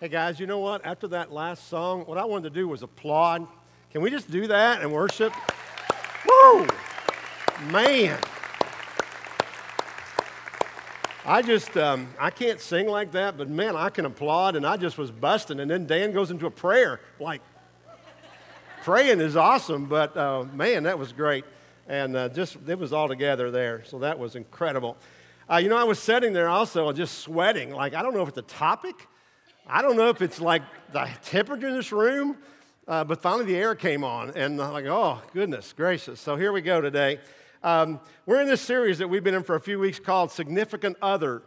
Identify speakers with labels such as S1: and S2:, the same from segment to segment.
S1: Hey guys, you know what? After that last song, what I wanted to do was applaud. Can we just do that and worship? Woo! Man. I just, um, I can't sing like that, but man, I can applaud, and I just was busting. And then Dan goes into a prayer. Like, praying is awesome, but uh, man, that was great. And uh, just, it was all together there. So that was incredible. Uh, you know, I was sitting there also just sweating. Like, I don't know if it's a topic, I don't know if it's like the temperature in this room, uh, but finally the air came on, and I'm like, oh, goodness gracious. So here we go today. Um, we're in this series that we've been in for a few weeks called Significant Other.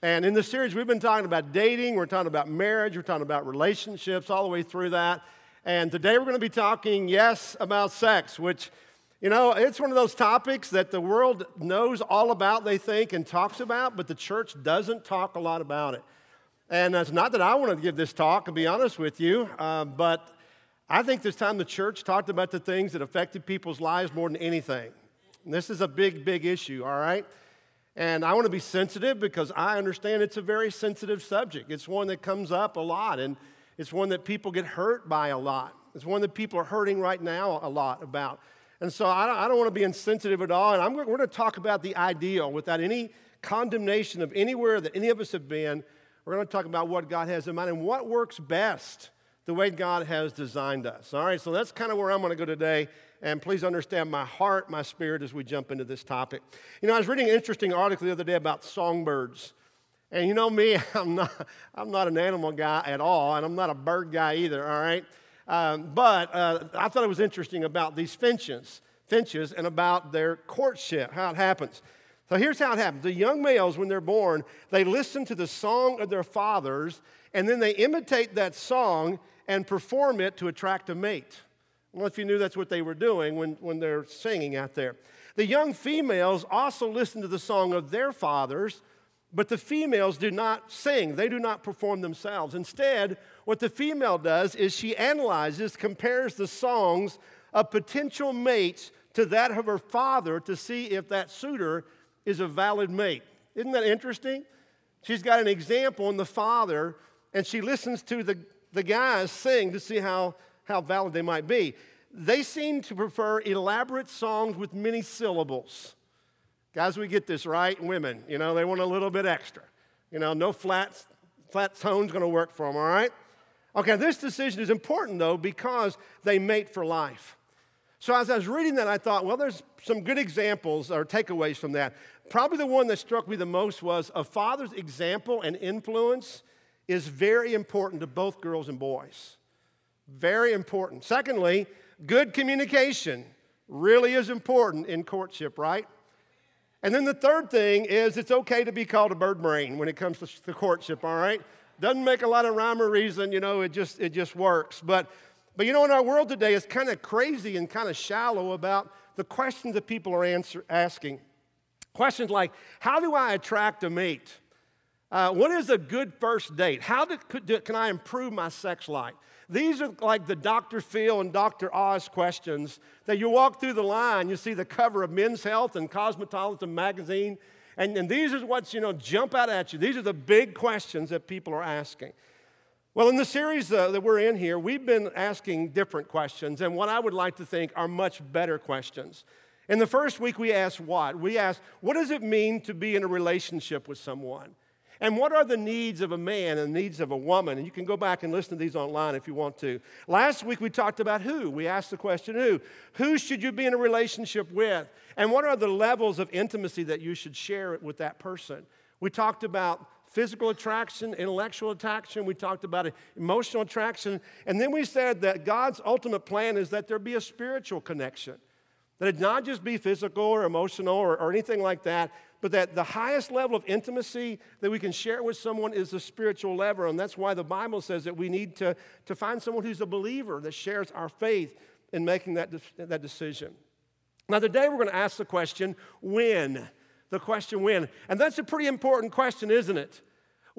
S1: And in this series, we've been talking about dating, we're talking about marriage, we're talking about relationships, all the way through that. And today we're going to be talking, yes, about sex, which, you know, it's one of those topics that the world knows all about, they think, and talks about, but the church doesn't talk a lot about it. And it's not that I want to give this talk, to be honest with you, uh, but I think this time the church talked about the things that affected people's lives more than anything. This is a big, big issue, all right? And I want to be sensitive because I understand it's a very sensitive subject. It's one that comes up a lot, and it's one that people get hurt by a lot. It's one that people are hurting right now a lot about. And so I don't, I don't want to be insensitive at all. And I'm, we're going to talk about the ideal without any condemnation of anywhere that any of us have been. We're going to talk about what God has in mind and what works best the way God has designed us. All right, so that's kind of where I'm going to go today. And please understand my heart, my spirit as we jump into this topic. You know, I was reading an interesting article the other day about songbirds. And you know me, I'm not, I'm not an animal guy at all, and I'm not a bird guy either, all right? Um, but uh, I thought it was interesting about these finches, finches and about their courtship, how it happens. So here's how it happens the young males, when they're born, they listen to the song of their fathers, and then they imitate that song and perform it to attract a mate. Well, if you knew that's what they were doing when, when they're singing out there. The young females also listen to the song of their fathers, but the females do not sing, they do not perform themselves. Instead, what the female does is she analyzes, compares the songs of potential mates to that of her father to see if that suitor is a valid mate. Isn't that interesting? She's got an example in the father, and she listens to the, the guys sing to see how how valid they might be. They seem to prefer elaborate songs with many syllables. Guys, we get this, right? Women, you know, they want a little bit extra. You know, no flat, flat tone's gonna work for them, all right? Okay, this decision is important though because they mate for life. So as I was reading that, I thought, well, there's some good examples or takeaways from that. Probably the one that struck me the most was a father's example and influence is very important to both girls and boys. Very important. Secondly, good communication really is important in courtship, right? And then the third thing is it's okay to be called a bird brain when it comes to the courtship, all right? Doesn't make a lot of rhyme or reason, you know, it just, it just works. But, but you know, in our world today, it's kind of crazy and kind of shallow about the questions that people are answer, asking. Questions like, how do I attract a mate? Uh, what is a good first date? How do, could, can I improve my sex life? These are like the Dr. Phil and Dr. Oz questions that you walk through the line, you see the cover of Men's Health and Cosmopolitan magazine, and, and these are what's, you know, jump out at you. These are the big questions that people are asking. Well, in the series uh, that we're in here, we've been asking different questions, and what I would like to think are much better questions. In the first week, we asked what? We asked, what does it mean to be in a relationship with someone? And what are the needs of a man and the needs of a woman? And you can go back and listen to these online if you want to. Last week we talked about who. We asked the question who. Who should you be in a relationship with? And what are the levels of intimacy that you should share with that person? We talked about physical attraction, intellectual attraction, we talked about emotional attraction, and then we said that God's ultimate plan is that there be a spiritual connection. That it not just be physical or emotional or, or anything like that, but that the highest level of intimacy that we can share with someone is the spiritual level. And that's why the Bible says that we need to, to find someone who's a believer that shares our faith in making that, de- that decision. Now, today we're going to ask the question when? The question when. And that's a pretty important question, isn't it?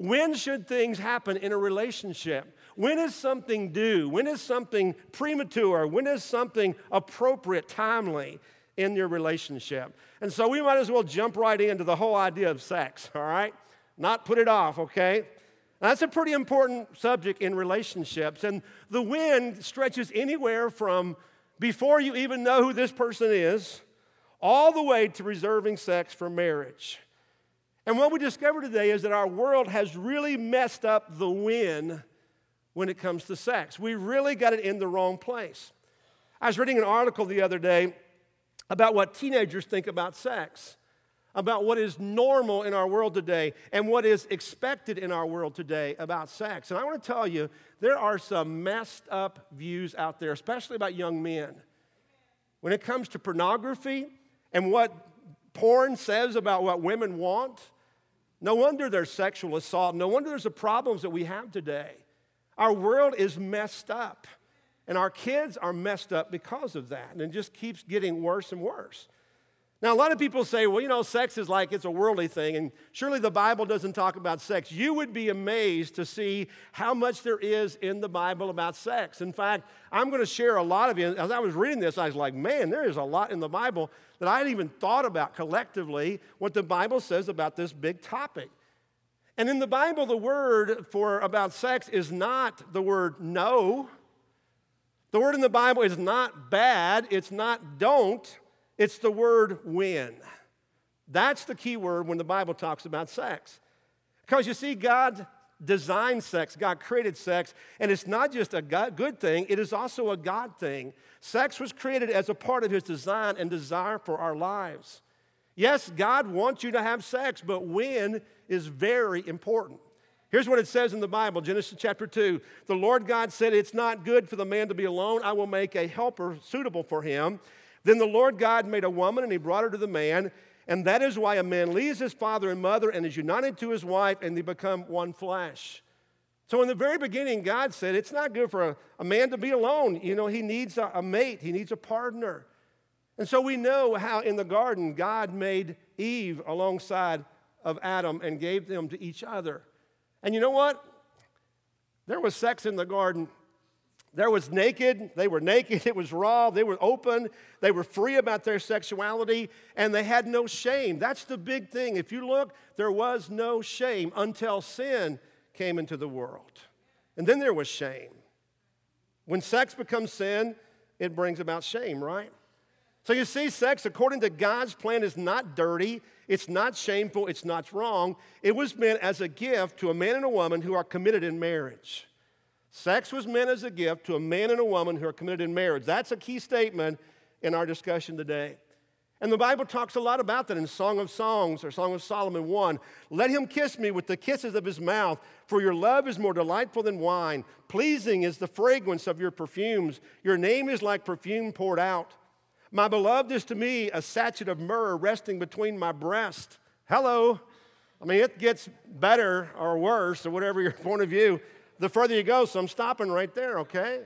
S1: When should things happen in a relationship? When is something due? When is something premature? When is something appropriate, timely? in your relationship. And so we might as well jump right into the whole idea of sex, all right? Not put it off, okay? That's a pretty important subject in relationships. And the wind stretches anywhere from before you even know who this person is, all the way to reserving sex for marriage. And what we discover today is that our world has really messed up the win when it comes to sex. We really got it in the wrong place. I was reading an article the other day about what teenagers think about sex, about what is normal in our world today, and what is expected in our world today about sex. And I want to tell you, there are some messed up views out there, especially about young men. When it comes to pornography and what porn says about what women want, no wonder there's sexual assault. No wonder there's the problems that we have today. Our world is messed up. And our kids are messed up because of that. And it just keeps getting worse and worse. Now, a lot of people say, well, you know, sex is like it's a worldly thing, and surely the Bible doesn't talk about sex. You would be amazed to see how much there is in the Bible about sex. In fact, I'm going to share a lot of it. As I was reading this, I was like, man, there is a lot in the Bible that I hadn't even thought about collectively what the Bible says about this big topic. And in the Bible, the word for about sex is not the word no. The word in the Bible is not bad, it's not don't, it's the word when. That's the key word when the Bible talks about sex. Because you see, God designed sex, God created sex, and it's not just a good thing, it is also a God thing. Sex was created as a part of His design and desire for our lives. Yes, God wants you to have sex, but when is very important. Here's what it says in the Bible Genesis chapter 2. The Lord God said, It's not good for the man to be alone. I will make a helper suitable for him. Then the Lord God made a woman and he brought her to the man. And that is why a man leaves his father and mother and is united to his wife and they become one flesh. So, in the very beginning, God said it's not good for a, a man to be alone. You know, he needs a, a mate, he needs a partner. And so we know how in the garden God made Eve alongside of Adam and gave them to each other. And you know what? There was sex in the garden. There was naked, they were naked, it was raw, they were open, they were free about their sexuality, and they had no shame. That's the big thing. If you look, there was no shame until sin came into the world. And then there was shame. When sex becomes sin, it brings about shame, right? So you see, sex, according to God's plan, is not dirty, it's not shameful, it's not wrong. It was meant as a gift to a man and a woman who are committed in marriage. Sex was meant as a gift to a man and a woman who are committed in marriage. That's a key statement in our discussion today. And the Bible talks a lot about that in Song of Songs or Song of Solomon 1. Let him kiss me with the kisses of his mouth, for your love is more delightful than wine. Pleasing is the fragrance of your perfumes. Your name is like perfume poured out. My beloved is to me a sachet of myrrh resting between my breast. Hello. I mean, it gets better or worse, or whatever your point of view, the further you go. So I'm stopping right there, okay?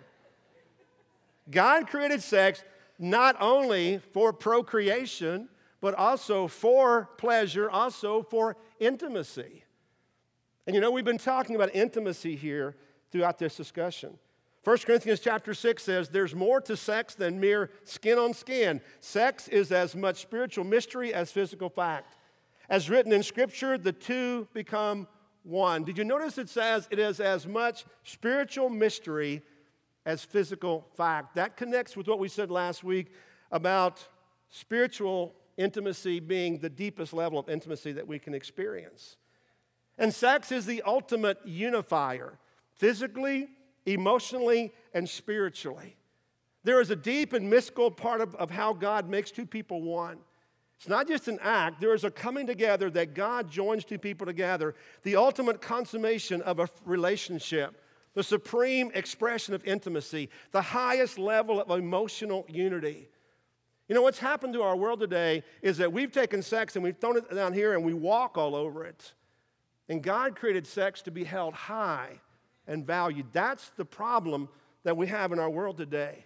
S1: God created sex not only for procreation, but also for pleasure, also for intimacy. And you know, we've been talking about intimacy here throughout this discussion. 1 Corinthians chapter 6 says there's more to sex than mere skin on skin. Sex is as much spiritual mystery as physical fact. As written in Scripture, the two become one. Did you notice it says it is as much spiritual mystery as physical fact? That connects with what we said last week about spiritual intimacy being the deepest level of intimacy that we can experience. And sex is the ultimate unifier, physically, emotionally and spiritually. There is a deep and mystical part of, of how God makes two people one. It's not just an act, there is a coming together that God joins two people together, the ultimate consummation of a relationship, the supreme expression of intimacy, the highest level of emotional unity. You know, what's happened to our world today is that we've taken sex and we've thrown it down here and we walk all over it. And God created sex to be held high and valued. That's the problem that we have in our world today.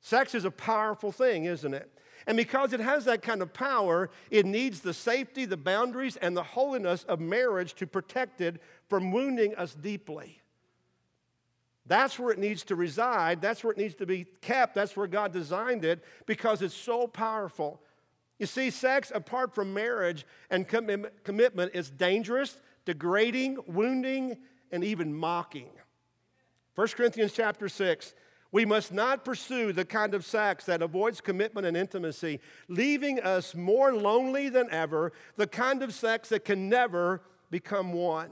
S1: Sex is a powerful thing, isn't it? And because it has that kind of power, it needs the safety, the boundaries, and the holiness of marriage to protect it from wounding us deeply. That's where it needs to reside. That's where it needs to be kept. That's where God designed it because it's so powerful. You see, sex apart from marriage and commitment is dangerous, degrading, wounding, and even mocking. 1 Corinthians chapter 6 we must not pursue the kind of sex that avoids commitment and intimacy, leaving us more lonely than ever, the kind of sex that can never become one.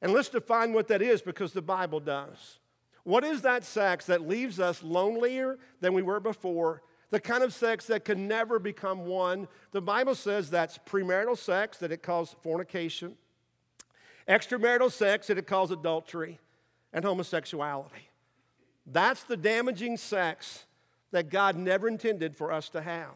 S1: And let's define what that is because the Bible does. What is that sex that leaves us lonelier than we were before? The kind of sex that can never become one. The Bible says that's premarital sex, that it calls fornication, extramarital sex, that it calls adultery, and homosexuality. That's the damaging sex that God never intended for us to have.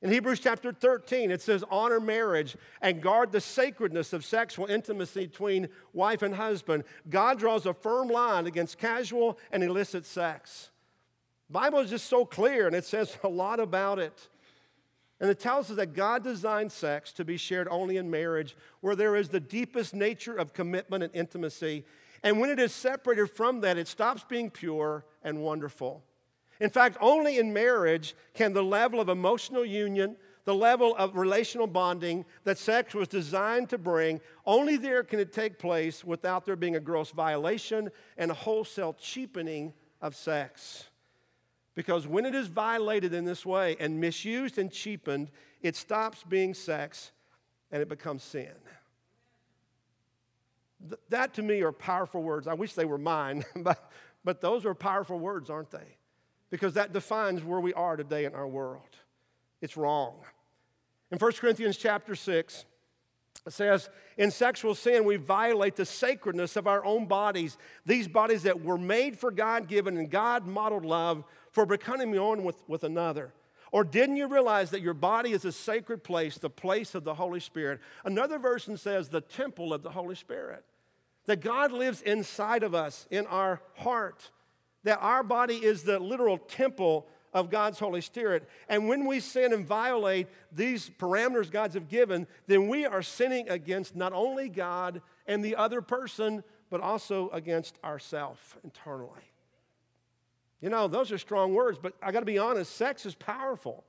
S1: In Hebrews chapter 13, it says, Honor marriage and guard the sacredness of sexual intimacy between wife and husband. God draws a firm line against casual and illicit sex. The Bible is just so clear and it says a lot about it. And it tells us that God designed sex to be shared only in marriage, where there is the deepest nature of commitment and intimacy. And when it is separated from that, it stops being pure and wonderful. In fact, only in marriage can the level of emotional union, the level of relational bonding that sex was designed to bring, only there can it take place without there being a gross violation and a wholesale cheapening of sex. Because when it is violated in this way and misused and cheapened, it stops being sex and it becomes sin. Th- that to me are powerful words. I wish they were mine, but, but those are powerful words, aren't they? Because that defines where we are today in our world. It's wrong. In 1 Corinthians chapter 6, it says, In sexual sin, we violate the sacredness of our own bodies, these bodies that were made for God given and God modeled love for becoming one with, with another. Or didn't you realize that your body is a sacred place, the place of the Holy Spirit? Another version says the temple of the Holy Spirit. That God lives inside of us, in our heart. That our body is the literal temple of God's Holy Spirit. And when we sin and violate these parameters God's have given, then we are sinning against not only God and the other person, but also against ourselves internally. You know, those are strong words, but I got to be honest, sex is powerful.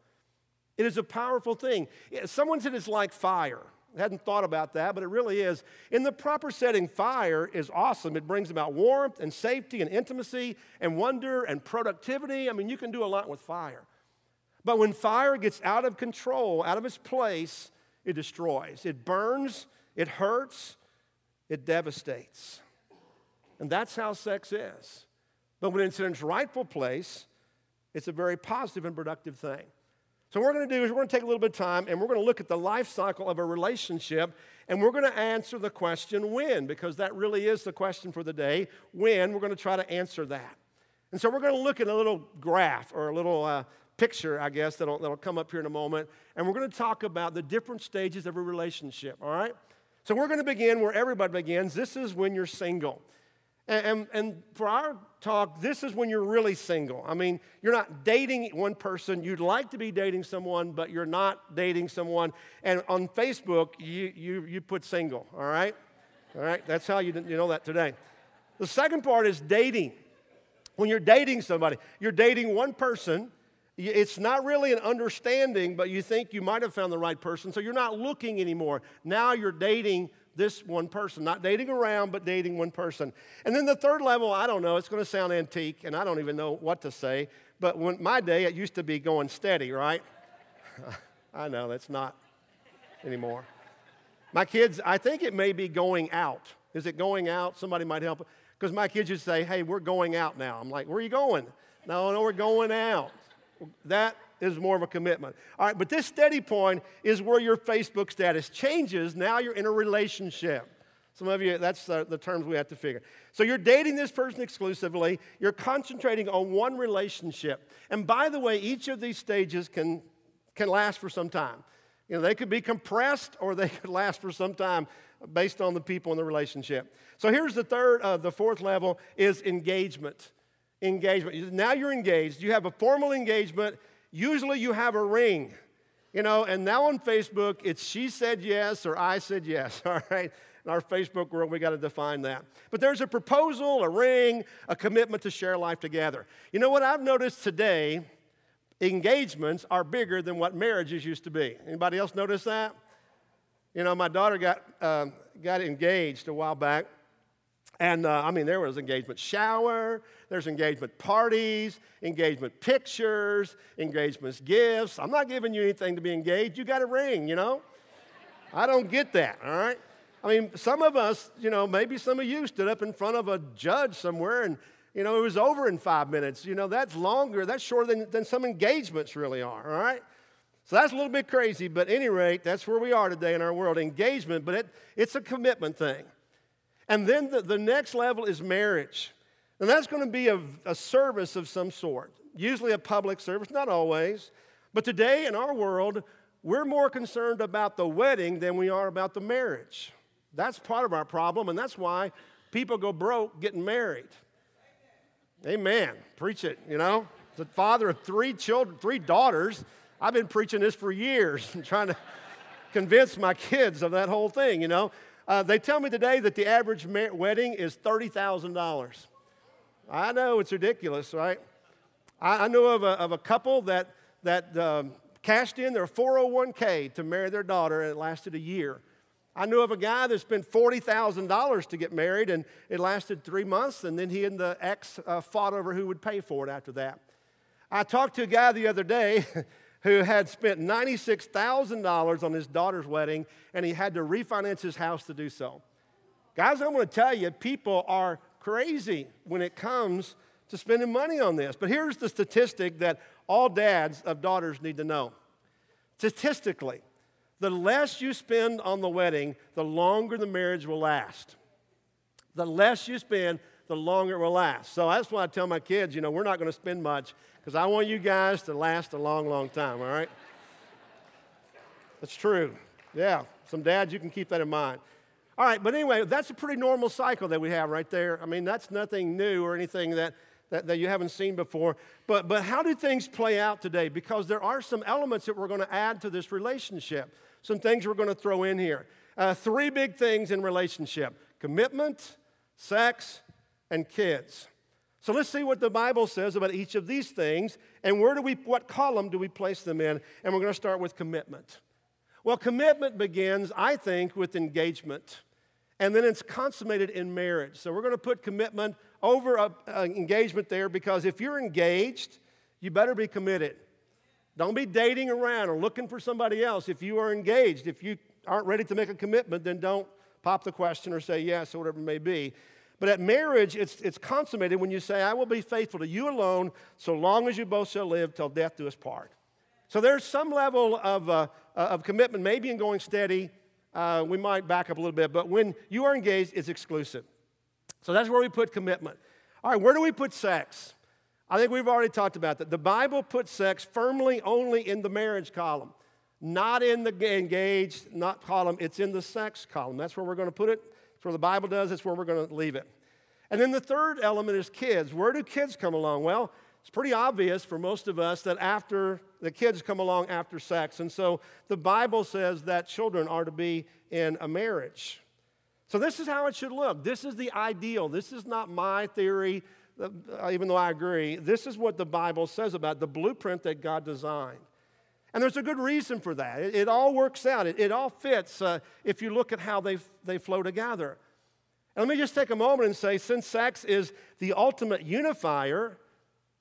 S1: It is a powerful thing. Someone said it's like fire. I hadn't thought about that, but it really is. In the proper setting, fire is awesome. It brings about warmth and safety and intimacy and wonder and productivity. I mean, you can do a lot with fire. But when fire gets out of control, out of its place, it destroys. It burns, it hurts, it devastates. And that's how sex is. But when it's in its rightful place, it's a very positive and productive thing. So, what we're going to do is we're going to take a little bit of time and we're going to look at the life cycle of a relationship and we're going to answer the question when, because that really is the question for the day. When, we're going to try to answer that. And so, we're going to look at a little graph or a little uh, picture, I guess, that'll, that'll come up here in a moment. And we're going to talk about the different stages of a relationship, all right? So, we're going to begin where everybody begins. This is when you're single. And, and, and, for our talk, this is when you're really single. I mean, you're not dating one person. You'd like to be dating someone, but you're not dating someone. And on Facebook, you, you, you put single, all right? All right, that's how you, you know that today. The second part is dating. When you're dating somebody, you're dating one person. It's not really an understanding, but you think you might have found the right person, so you're not looking anymore. Now you're dating this one person, not dating around, but dating one person. And then the third level, I don't know, it's going to sound antique, and I don't even know what to say, but when my day, it used to be going steady, right? I know, that's not anymore. My kids, I think it may be going out. Is it going out? Somebody might help. Because my kids would say, hey, we're going out now. I'm like, where are you going? No, no, we're going out. That is more of a commitment. All right, but this steady point is where your Facebook status changes. Now you're in a relationship. Some of you, that's the, the, terms we have to figure. So you're dating this person exclusively, you're concentrating on one relationship. And by the way, each of these stages can, can last for some time. You know, they could be compressed or they could last for some time based on the people in the relationship. So here's the third, uh, the fourth level is engagement. Engagement. Now you're engaged. You have a formal engagement Usually you have a ring, you know, and now on Facebook, it's she said yes or I said yes, all right? In our Facebook world, we got to define that. But there's a proposal, a ring, a commitment to share life together. You know what I've noticed today? Engagements are bigger than what marriages used to be. Anybody else notice that? You know, my daughter got, uh, got engaged a while back, And uh, I mean, there was engagement shower, there's engagement parties, engagement pictures, engagements gifts. I'm not giving you anything to be engaged. You got a ring, you know? I don't get that, all right? I mean, some of us, you know, maybe some of you stood up in front of a judge somewhere and, you know, it was over in five minutes. You know, that's longer, that's shorter than, than some engagements really are, all right? So that's a little bit crazy, but any rate, that's where we are today in our world engagement, but it, it's a commitment thing. And then the, the next level is marriage. And that's going to be a, a service of some sort, usually a public service, not always. But today in our world, we're more concerned about the wedding than we are about the marriage. That's part of our problem, and that's why people go broke getting married. Amen. Preach it, you know. The father of three children, three daughters. I've been preaching this for years and trying to convince my kids of that whole thing, you know. Uh, they tell me today that the average ma- wedding is $30,000. I know it's ridiculous, right? I, I know of a, of a couple that, that um, cashed in their 401k to marry their daughter, and it lasted a year. I knew of a guy that spent $40,000 to get married, and it lasted three months, and then he and the ex uh, fought over who would pay for it after that. I talked to a guy the other day who had spent $96,000 on his daughter's wedding, and he had to refinance his house to do so. Guys, I'm going to tell you, people are crazy when it comes to spending money on this. But here's the statistic that all dads of daughters need to know. Statistically, the less you spend on the wedding, the longer the marriage will last. The less you spend, the longer it will last. So that's why I tell my kids, you know, we're not going to spend much because I want you guys to last a long, long time, all right? That's true. Yeah, some dads, you can keep that in mind. All right, but anyway, that's a pretty normal cycle that we have right there. I mean, that's nothing new or anything that, that, that, you haven't seen before. But, but how do things play out today? Because there are some elements that we're going to add to this relationship, some things we're going to throw in here. Uh, three big things in relationship commitment, sex, and kids. So let's see what the Bible says about each of these things and where do we what column do we place them in? And we're going to start with commitment. Well, commitment begins, I think, with engagement. And then it's consummated in marriage. So we're going to put commitment over a, a engagement there because if you're engaged, you better be committed. Don't be dating around or looking for somebody else. If you are engaged, if you aren't ready to make a commitment, then don't pop the question or say yes or whatever it may be. But at marriage, it's, it's consummated when you say, I will be faithful to you alone so long as you both shall live till death do us part. So there's some level of, uh, uh, of commitment, maybe in going steady. Uh, we might back up a little bit, but when you are engaged, it's exclusive. So that's where we put commitment. All right, where do we put sex? I think we've already talked about that. The Bible puts sex firmly only in the marriage column, not in the engaged not column. It's in the sex column. That's where we're going to put it. Where the Bible does, that's where we're going to leave it. And then the third element is kids. Where do kids come along? Well, it's pretty obvious for most of us that after the kids come along after sex. And so the Bible says that children are to be in a marriage. So this is how it should look. This is the ideal. This is not my theory, uh, even though I agree. This is what the Bible says about the blueprint that God designed. And there's a good reason for that. It, it all works out, it, it all fits uh, if you look at how they, they flow together. And let me just take a moment and say since sex is the ultimate unifier,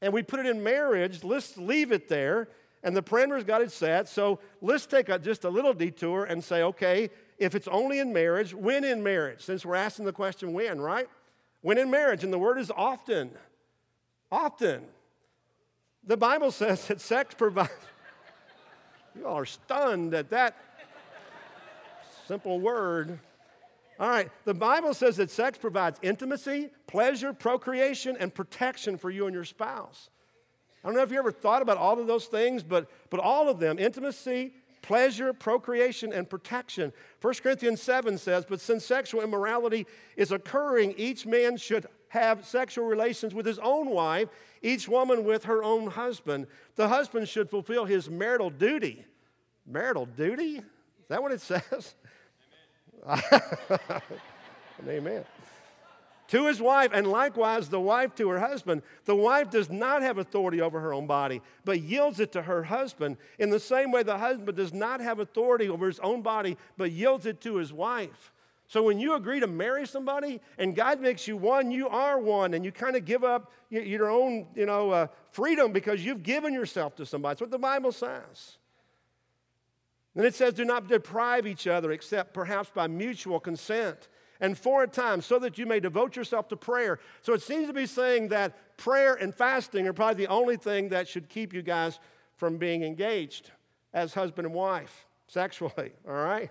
S1: and we put it in marriage, let's leave it there. And the parameters got it set. So let's take a, just a little detour and say, okay, if it's only in marriage, when in marriage? Since we're asking the question when, right? When in marriage, and the word is often. Often. The Bible says that sex provides. You all are stunned at that simple word. All right, the Bible says that sex provides intimacy, pleasure, procreation, and protection for you and your spouse. I don't know if you ever thought about all of those things, but, but all of them intimacy, pleasure, procreation, and protection. 1 Corinthians 7 says, But since sexual immorality is occurring, each man should have sexual relations with his own wife, each woman with her own husband. The husband should fulfill his marital duty. Marital duty? Is that what it says? Amen. Amen. To his wife, and likewise the wife to her husband. The wife does not have authority over her own body, but yields it to her husband. In the same way, the husband does not have authority over his own body, but yields it to his wife. So when you agree to marry somebody and God makes you one, you are one, and you kind of give up your own, you know, uh, freedom because you've given yourself to somebody. That's what the Bible says. Then it says, "Do not deprive each other, except perhaps by mutual consent." and for a time, so that you may devote yourself to prayer. So it seems to be saying that prayer and fasting are probably the only thing that should keep you guys from being engaged as husband and wife sexually, all right?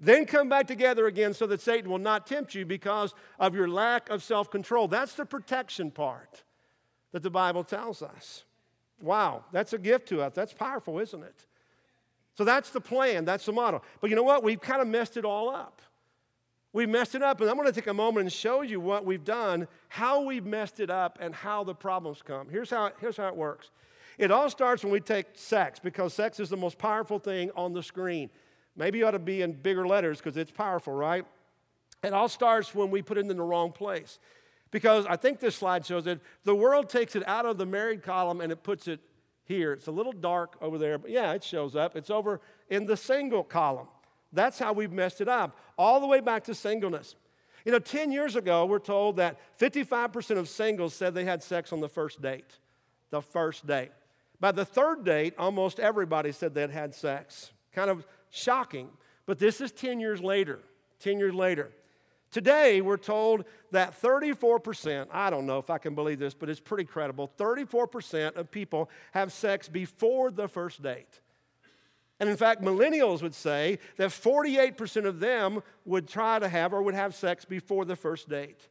S1: Then come back together again so that Satan will not tempt you because of your lack of self control. That's the protection part that the Bible tells us. Wow, that's a gift to us. That's powerful, isn't it? So that's the plan, that's the model. But you know what? We've kind of messed it all up. We messed it up, and I'm going to take a moment and show you what we've done, how we've messed it up, and how the problems come. Here's how, here's how it works it all starts when we take sex, because sex is the most powerful thing on the screen. Maybe it ought to be in bigger letters because it's powerful, right? It all starts when we put it in the wrong place. Because I think this slide shows it. The world takes it out of the married column and it puts it here. It's a little dark over there, but yeah, it shows up. It's over in the single column. That's how we've messed it up, all the way back to singleness. You know, 10 years ago, we're told that 55% of singles said they had sex on the first date. The first date. By the third date, almost everybody said they'd had sex. Kind of shocking. But this is 10 years later. 10 years later. Today, we're told that 34%, I don't know if I can believe this, but it's pretty credible 34% of people have sex before the first date. And in fact, millennials would say that 48% of them would try to have or would have sex before the first date.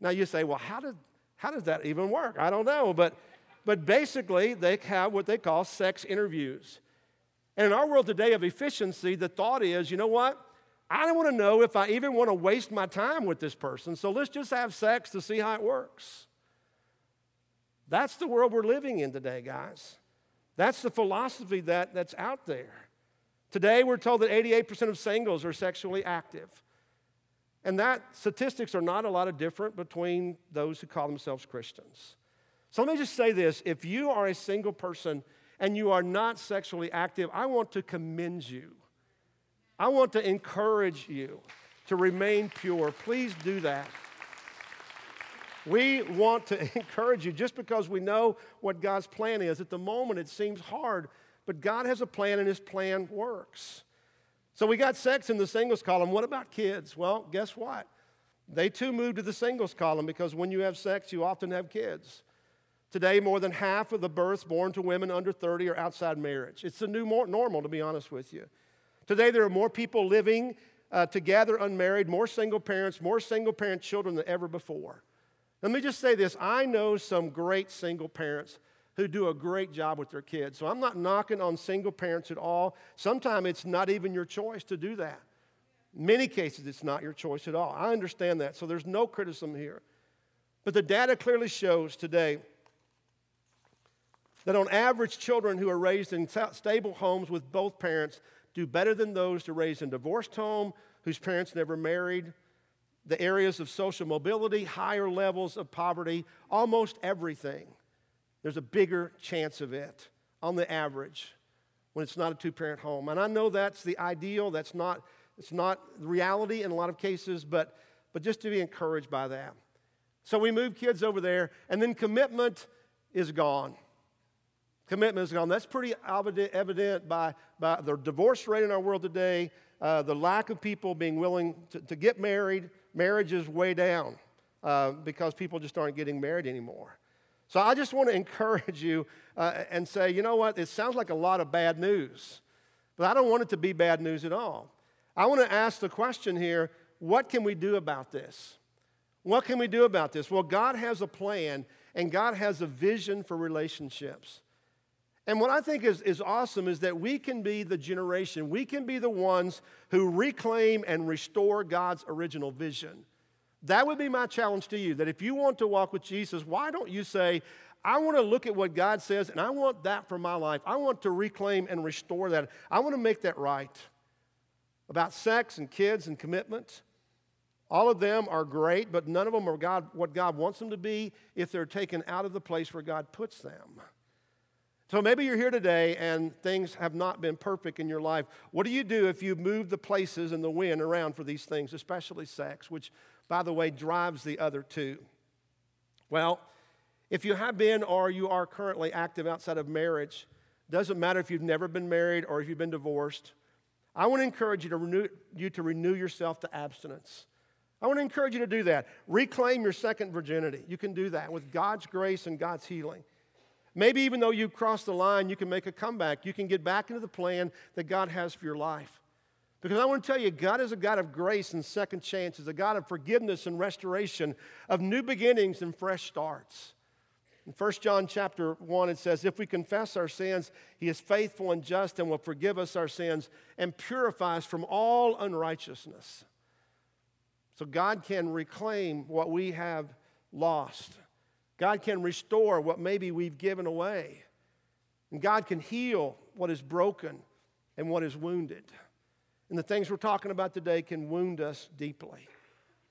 S1: Now you say, well, how, did, how does that even work? I don't know. But, but basically, they have what they call sex interviews. And in our world today of efficiency, the thought is, you know what? I don't want to know if I even want to waste my time with this person, so let's just have sex to see how it works. That's the world we're living in today, guys. That's the philosophy that, that's out there. Today, we're told that 88% of singles are sexually active. And that statistics are not a lot of different between those who call themselves Christians. So let me just say this if you are a single person and you are not sexually active, I want to commend you. I want to encourage you to remain pure. Please do that. We want to encourage you just because we know what God's plan is. At the moment, it seems hard, but God has a plan and His plan works. So we got sex in the singles column. What about kids? Well, guess what? They too moved to the singles column because when you have sex, you often have kids. Today, more than half of the births born to women under 30 are outside marriage. It's the new normal, to be honest with you. Today, there are more people living uh, together unmarried, more single parents, more single parent children than ever before. Let me just say this I know some great single parents who do a great job with their kids. So I'm not knocking on single parents at all. Sometimes it's not even your choice to do that. In many cases, it's not your choice at all. I understand that. So there's no criticism here. But the data clearly shows today that on average, children who are raised in stable homes with both parents do better than those who are raised in divorced home whose parents never married. The areas of social mobility, higher levels of poverty, almost everything. There's a bigger chance of it on the average when it's not a two parent home. And I know that's the ideal, that's not, it's not reality in a lot of cases, but, but just to be encouraged by that. So we move kids over there, and then commitment is gone commitment is gone. That's pretty evident by, by the divorce rate in our world today, uh, the lack of people being willing to, to get married. Marriage is way down uh, because people just aren't getting married anymore. So I just want to encourage you uh, and say, you know what? It sounds like a lot of bad news, but I don't want it to be bad news at all. I want to ask the question here what can we do about this? What can we do about this? Well, God has a plan and God has a vision for relationships. And what I think is, is awesome is that we can be the generation, we can be the ones who reclaim and restore God's original vision. That would be my challenge to you that if you want to walk with Jesus, why don't you say, I want to look at what God says and I want that for my life. I want to reclaim and restore that. I want to make that right. About sex and kids and commitment. All of them are great, but none of them are God, what God wants them to be if they're taken out of the place where God puts them. So maybe you're here today and things have not been perfect in your life. What do you do if you move the places and the wind around for these things, especially sex, which, by the way, drives the other two? Well, if you have been or you are currently active outside of marriage, doesn't matter if you've never been married or if you've been divorced, I want to encourage you to renew, you to renew yourself to abstinence. I want to encourage you to do that. Reclaim your second virginity. You can do that with God's grace and God's healing. Maybe even though you crossed the line, you can make a comeback. You can get back into the plan that God has for your life. Because I want to tell you, God is a God of grace and second chances, a God of forgiveness and restoration, of new beginnings and fresh starts. In 1 John chapter 1, it says, If we confess our sins, he is faithful and just and will forgive us our sins and purify us from all unrighteousness. So God can reclaim what we have lost. God can restore what maybe we've given away. And God can heal what is broken and what is wounded. And the things we're talking about today can wound us deeply.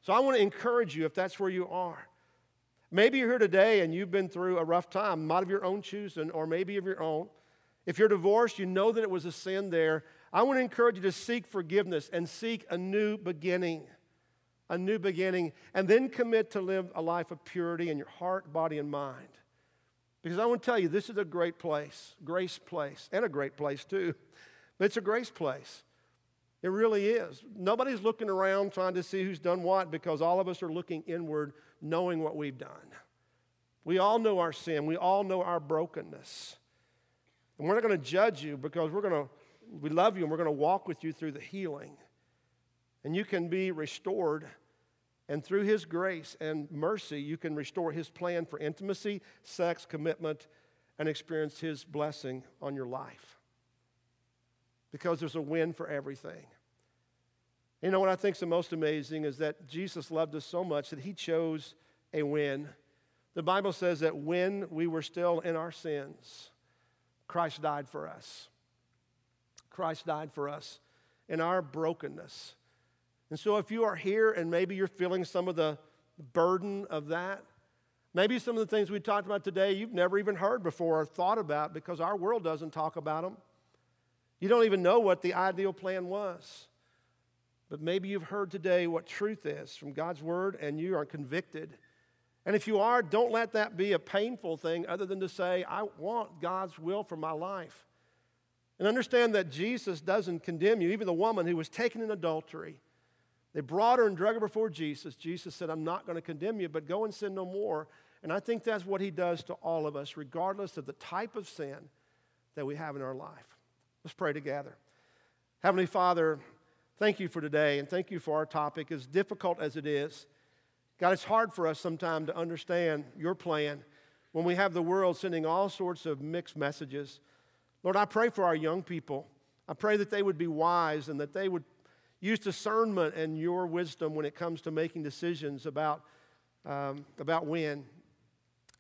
S1: So I want to encourage you if that's where you are. Maybe you're here today and you've been through a rough time, not of your own choosing, or maybe of your own. If you're divorced, you know that it was a sin there. I want to encourage you to seek forgiveness and seek a new beginning a new beginning, and then commit to live a life of purity in your heart, body, and mind. Because I want to tell you, this is a great place, grace place, and a great place too. But it's a grace place. It really is. Nobody's looking around trying to see who's done what because all of us are looking inward, knowing what we've done. We all know our sin, we all know our brokenness. And we're not going to judge you because we're going to, we love you and we're going to walk with you through the healing. And you can be restored. And through His grace and mercy, you can restore His plan for intimacy, sex, commitment, and experience His blessing on your life. Because there's a win for everything. You know what I think is the most amazing is that Jesus loved us so much that He chose a win. The Bible says that when we were still in our sins, Christ died for us. Christ died for us in our brokenness. And so, if you are here and maybe you're feeling some of the burden of that, maybe some of the things we talked about today you've never even heard before or thought about because our world doesn't talk about them. You don't even know what the ideal plan was. But maybe you've heard today what truth is from God's word and you are convicted. And if you are, don't let that be a painful thing other than to say, I want God's will for my life. And understand that Jesus doesn't condemn you. Even the woman who was taken in adultery, they brought her and drug her before Jesus. Jesus said, I'm not going to condemn you, but go and sin no more. And I think that's what he does to all of us, regardless of the type of sin that we have in our life. Let's pray together. Heavenly Father, thank you for today and thank you for our topic. As difficult as it is, God, it's hard for us sometimes to understand your plan when we have the world sending all sorts of mixed messages. Lord, I pray for our young people. I pray that they would be wise and that they would Use discernment and your wisdom when it comes to making decisions about, um, about when.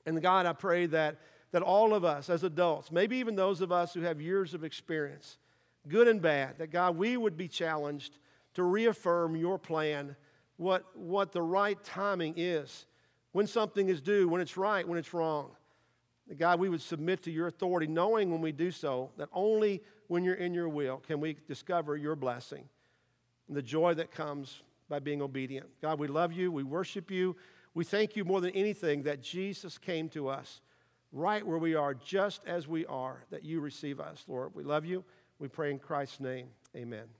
S1: And God, I pray that, that all of us as adults, maybe even those of us who have years of experience, good and bad, that God, we would be challenged to reaffirm your plan, what, what the right timing is, when something is due, when it's right, when it's wrong. That God, we would submit to your authority, knowing when we do so that only when you're in your will can we discover your blessing and the joy that comes by being obedient. God, we love you. We worship you. We thank you more than anything that Jesus came to us right where we are, just as we are, that you receive us, Lord. We love you. We pray in Christ's name. Amen.